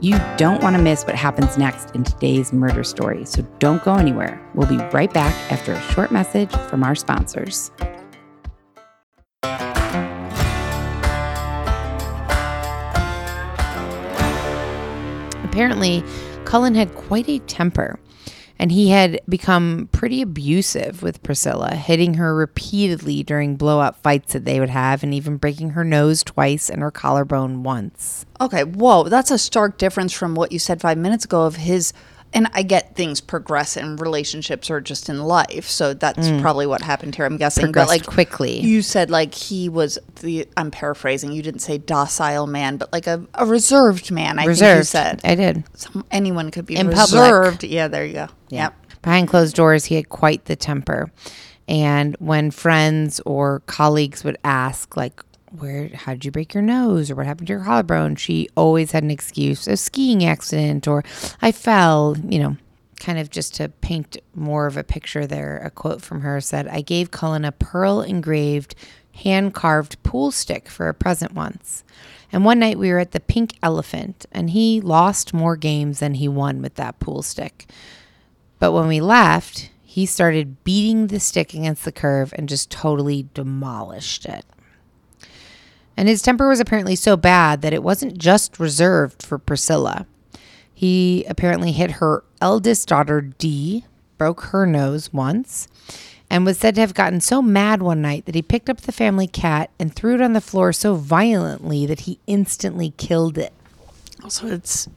You don't want to miss what happens next in today's murder story, so don't go anywhere. We'll be right back after a short message from our sponsors. Apparently, Cullen had quite a temper, and he had become pretty abusive with Priscilla, hitting her repeatedly during blow up fights that they would have, and even breaking her nose twice and her collarbone once. Okay, whoa, that's a stark difference from what you said five minutes ago of his. And I get things progress in relationships or just in life, so that's mm. probably what happened here. I'm guessing, Progressed but like quickly. You said like he was the. I'm paraphrasing. You didn't say docile man, but like a, a reserved man. I think you Reserved. said. I did. Some, anyone could be In public. reserved. Yeah, there you go. Yep. Behind closed doors, he had quite the temper. And when friends or colleagues would ask, like, where, how did you break your nose or what happened to your collarbone? She always had an excuse, a skiing accident or I fell, you know, kind of just to paint more of a picture there. A quote from her said, I gave Cullen a pearl engraved, hand carved pool stick for a present once. And one night we were at the Pink Elephant and he lost more games than he won with that pool stick. But when we left, he started beating the stick against the curve and just totally demolished it. And his temper was apparently so bad that it wasn't just reserved for Priscilla. He apparently hit her eldest daughter, Dee, broke her nose once, and was said to have gotten so mad one night that he picked up the family cat and threw it on the floor so violently that he instantly killed it. Also, it's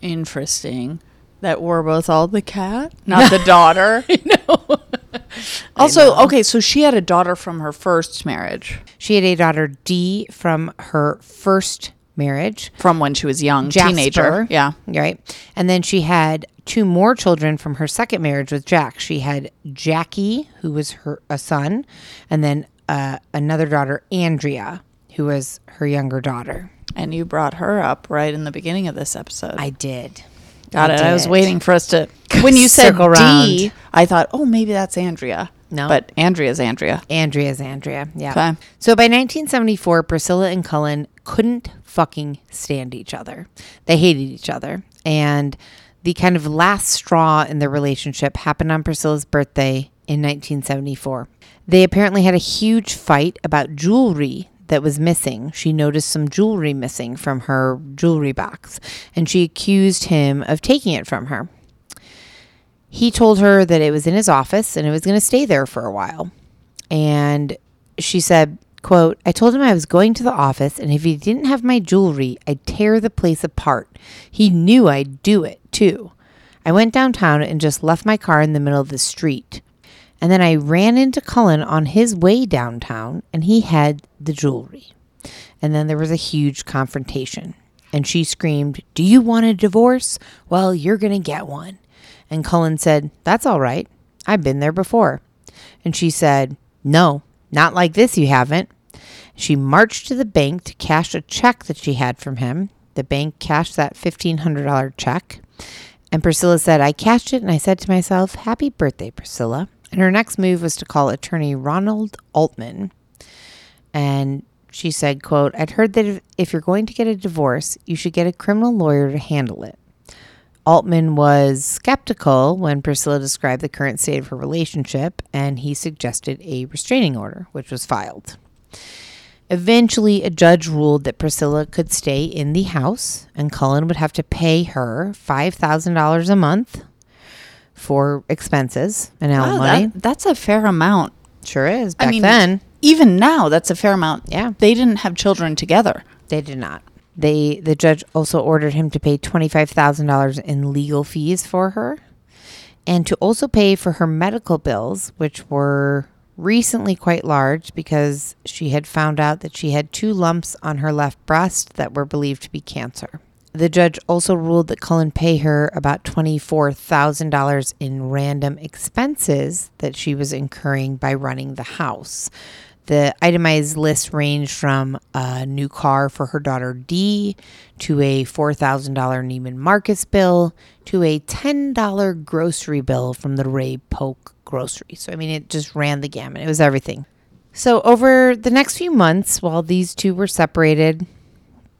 interesting that we're both all the cat, not the daughter. know. also, okay, so she had a daughter from her first marriage, She had a daughter, Dee from her first marriage. from when she was young, Jasper. teenager. Yeah. Right. And then she had two more children from her second marriage with Jack. She had Jackie, who was her a son, and then uh, another daughter, Andrea, who was her younger daughter. And you brought her up right in the beginning of this episode. I did. Got I it. I was waiting for us to. When you said Dee. I thought, oh, maybe that's Andrea. No. But Andrea's Andrea. Andrea's Andrea. Yeah. Okay. So by 1974, Priscilla and Cullen couldn't fucking stand each other. They hated each other. And the kind of last straw in their relationship happened on Priscilla's birthday in 1974. They apparently had a huge fight about jewelry that was missing. She noticed some jewelry missing from her jewelry box and she accused him of taking it from her. He told her that it was in his office and it was going to stay there for a while. And she said, quote, I told him I was going to the office and if he didn't have my jewelry, I'd tear the place apart. He knew I'd do it too. I went downtown and just left my car in the middle of the street. And then I ran into Cullen on his way downtown and he had the jewelry. And then there was a huge confrontation. And she screamed, Do you want a divorce? Well, you're going to get one. And Cullen said, That's all right. I've been there before. And she said, No, not like this, you haven't. She marched to the bank to cash a check that she had from him. The bank cashed that $1,500 check. And Priscilla said, I cashed it and I said to myself, Happy birthday, Priscilla. And her next move was to call attorney Ronald Altman. And she said, quote, I'd heard that if, you're going to get a divorce, you should get a criminal lawyer to handle it. Altman was skeptical when Priscilla described the current state of her relationship, and he suggested a restraining order, which was filed. Eventually, a judge ruled that Priscilla could stay in the house, and Cullen would have to pay her $5,000 a month for expenses and Wow, alimony. that- that's a fair amount. sure is. Back I mean, then, even now, that's a fair amount. Yeah. They didn't have children together. They did not. They the judge also ordered him to pay twenty five thousand dollars in legal fees for her, and to also pay for her medical bills, which were recently quite large because she had found out that she had two lumps on her left breast that were believed to be cancer. The judge also ruled that Cullen pay her about $24,000 in random expenses that she was incurring by running the house. The itemized list ranged from a new car for her daughter Dee to a $4,000 Neiman Marcus bill to a $10 grocery bill from the Ray Polk grocery. So, I mean, it just ran the gamut. It was everything. So, over the next few months, while these two were separated,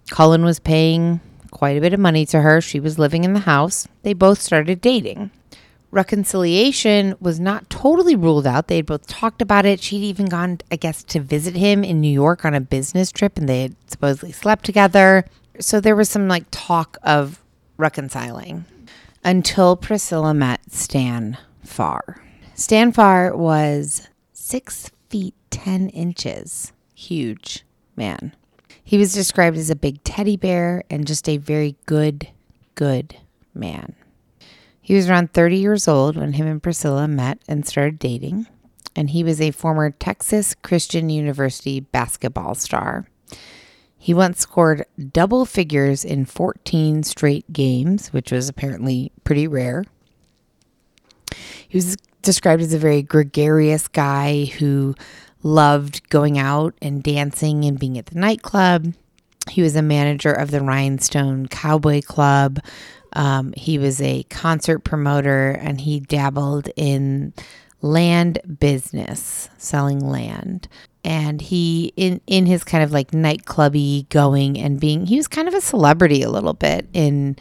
Cullen was paying quite a bit of money to her. She was living in the house. They both started dating. Reconciliation was not totally ruled out. They had both talked about it. She'd even gone, I guess, to visit him in New York on a business trip and they had supposedly slept together. So there was some like talk of reconciling until Priscilla met Stan Farr. Stan Farr was six feet 10 inches. Huge man. He was described as a big teddy bear and just a very good, good man. He was around 30 years old when him and Priscilla met and started dating, and he was a former Texas Christian University basketball star. He once scored double figures in 14 straight games, which was apparently pretty rare. He was described as a very gregarious guy who loved going out and dancing and being at the nightclub. He was a manager of the Rhinestone Cowboy Club. Um, he was a concert promoter and he dabbled in land business, selling land. And he in in his kind of like nightclubby going and being he was kind of a celebrity a little bit in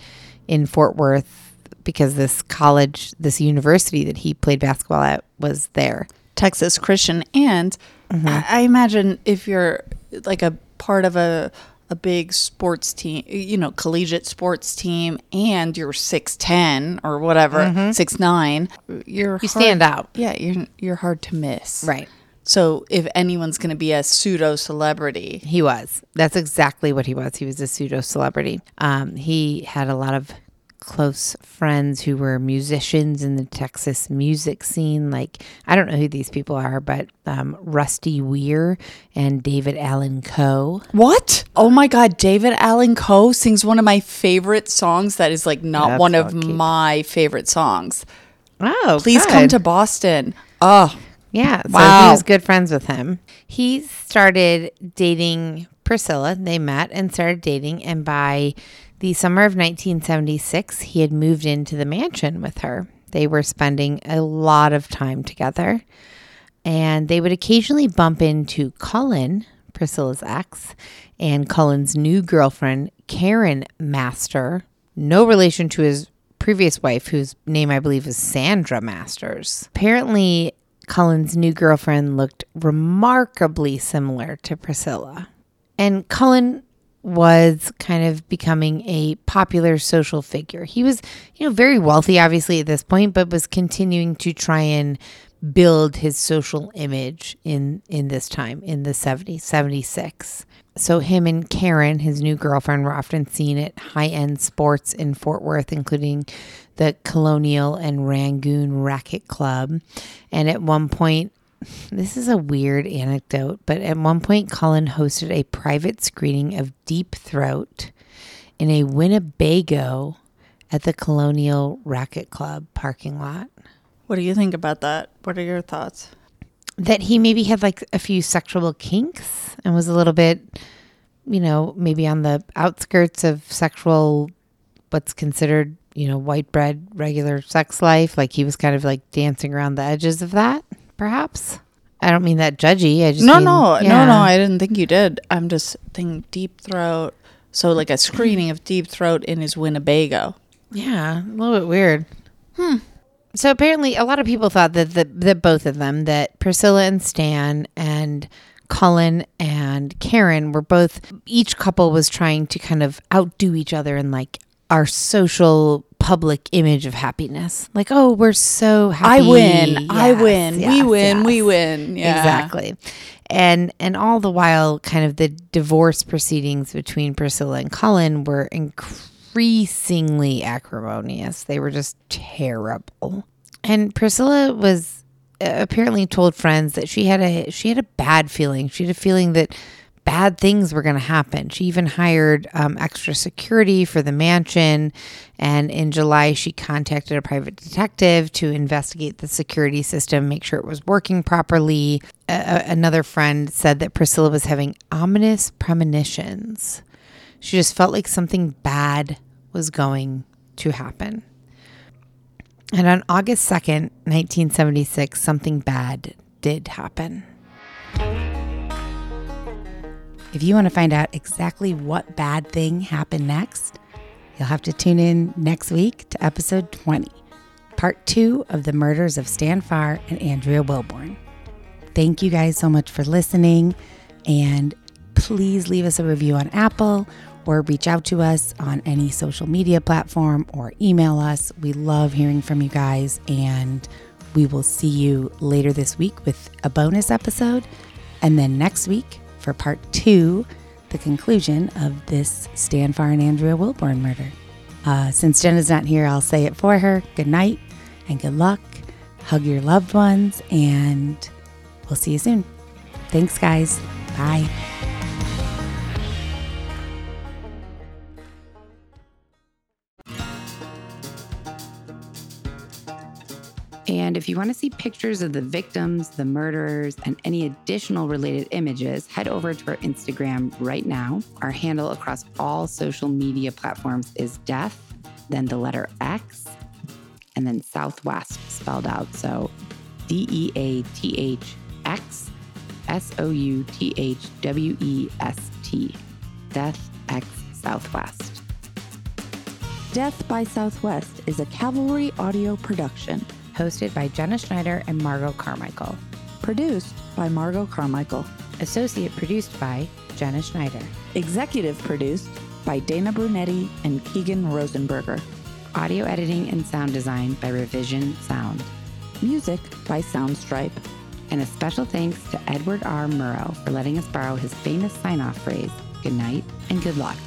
in Fort Worth because this college, this university that he played basketball at was there. Texas Christian, and I, I imagine if you're like a part of a a big sports team, you know, collegiate sports team, and you're six ten or whatever, six nine, you're You stand out. Yeah, you're you're hard to miss. Right. So if anyone's going to be a pseudo celebrity, He was. That's exactly what he was. He was a pseudo celebrity. Um, he had a lot of close friends who were musicians in the Texas music scene. Like, I don't know who these people are, but um, Rusty Wier and David Allan Coe. What? Oh my God, David Allan Coe sings one of my favorite songs that is like not That's one of cute. my favorite songs. Oh, Please come to Boston. Oh, Yeah. So Wow. he was good friends with him. He started dating Priscilla. They met and started dating. And by the summer of 1976, he had moved into the mansion with her. They were spending a lot of time together. And they would occasionally bump into Cullen, Priscilla's ex, and Cullen's new girlfriend, Karen Master. No relation to his previous wife, whose name I believe is Sandra Masters. Apparently, Cullen's new girlfriend looked remarkably similar to Priscilla. And Cullen was kind of becoming a popular social figure. He was, you know, very wealthy obviously at this point, but was continuing to try and build his social image in in this time in the 70s, 76. So him and Karen, his new girlfriend, were often seen at high-end sports in Fort Worth, including the Colonial and Rangoon Racket Club. And at one point, this is a weird anecdote, but at one point, Cullen hosted a private screening of Deep Throat in a Winnebago at the Colonial Racket Club parking lot. what do you think about that? What are your thoughts? That he maybe had like a few sexual kinks and was a little bit, you know, maybe on the outskirts of sexual, what's considered, you know, white bread, regular sex life. Like he was kind of like dancing around the edges of that, perhaps. I don't mean that judgy. I just No, mean- no, no, yeah. no. I didn't think you did. I'm just thinking deep throat. So like a screening of deep throat in his Winnebago. Yeah, a little bit weird. Hmm. So apparently, a lot of people thought that that, that both of them, that Priscilla and Stan and Cullen and Karen were both, each couple was trying to kind of outdo each other in like our social public image of happiness. Like, oh, we're so happy. I win. I Yes, win. we yes, win. We win. Yeah. Exactly. And and all the while kind of the divorce proceedings between Priscilla and Cullen were increasingly acrimonious. They were just terrible. And Priscilla was uh, apparently told friends that she had a she had a bad feeling. She had a feeling that bad things were going to happen. She even hired um, extra security for the mansion. And in July, she contacted a private detective to investigate the security system, make sure it was working properly. Another friend said that Priscilla was having ominous premonitions. She just felt like something bad was going to happen. And on August 2nd, 1976, something bad did happen. If you want to find out exactly what bad thing happened next, you'll have to tune in next week to episode 20, part two of the murders of Stan Farr and Andrea Wilborn. Thank you guys so much for listening, and please leave us a review on Apple or reach out to us on any social media platform or email us. We love hearing from you guys, and we will see you later this week with a bonus episode, and then next week for part two, the conclusion of this Stan Farr and Andrea Wilborn murder. Uh, since Jenna's not here, I'll say it for her. Good night and good luck. Hug your loved ones, and we'll see you soon. Thanks, guys. Bye. And if you want to see pictures of the victims, the murderers, and any additional related images, head over to our Instagram right now. Our handle across all social media platforms is death, then the letter X, and then Southwest spelled out. So D E A T H X S O U T H W E S T. Death X Southwest. Death by Southwest is a Cavalry audio production. Hosted by Jenna Schneider and Margot Carmichael. Produced by Margot Carmichael. Associate produced by Jenna Schneider. Executive produced by Dana Brunetti and Keegan Rosenberger. Audio editing and sound design by Revision Sound. Music by Soundstripe. And a special thanks to Edward R. Murrow for letting us borrow his famous sign off phrase good night and good luck.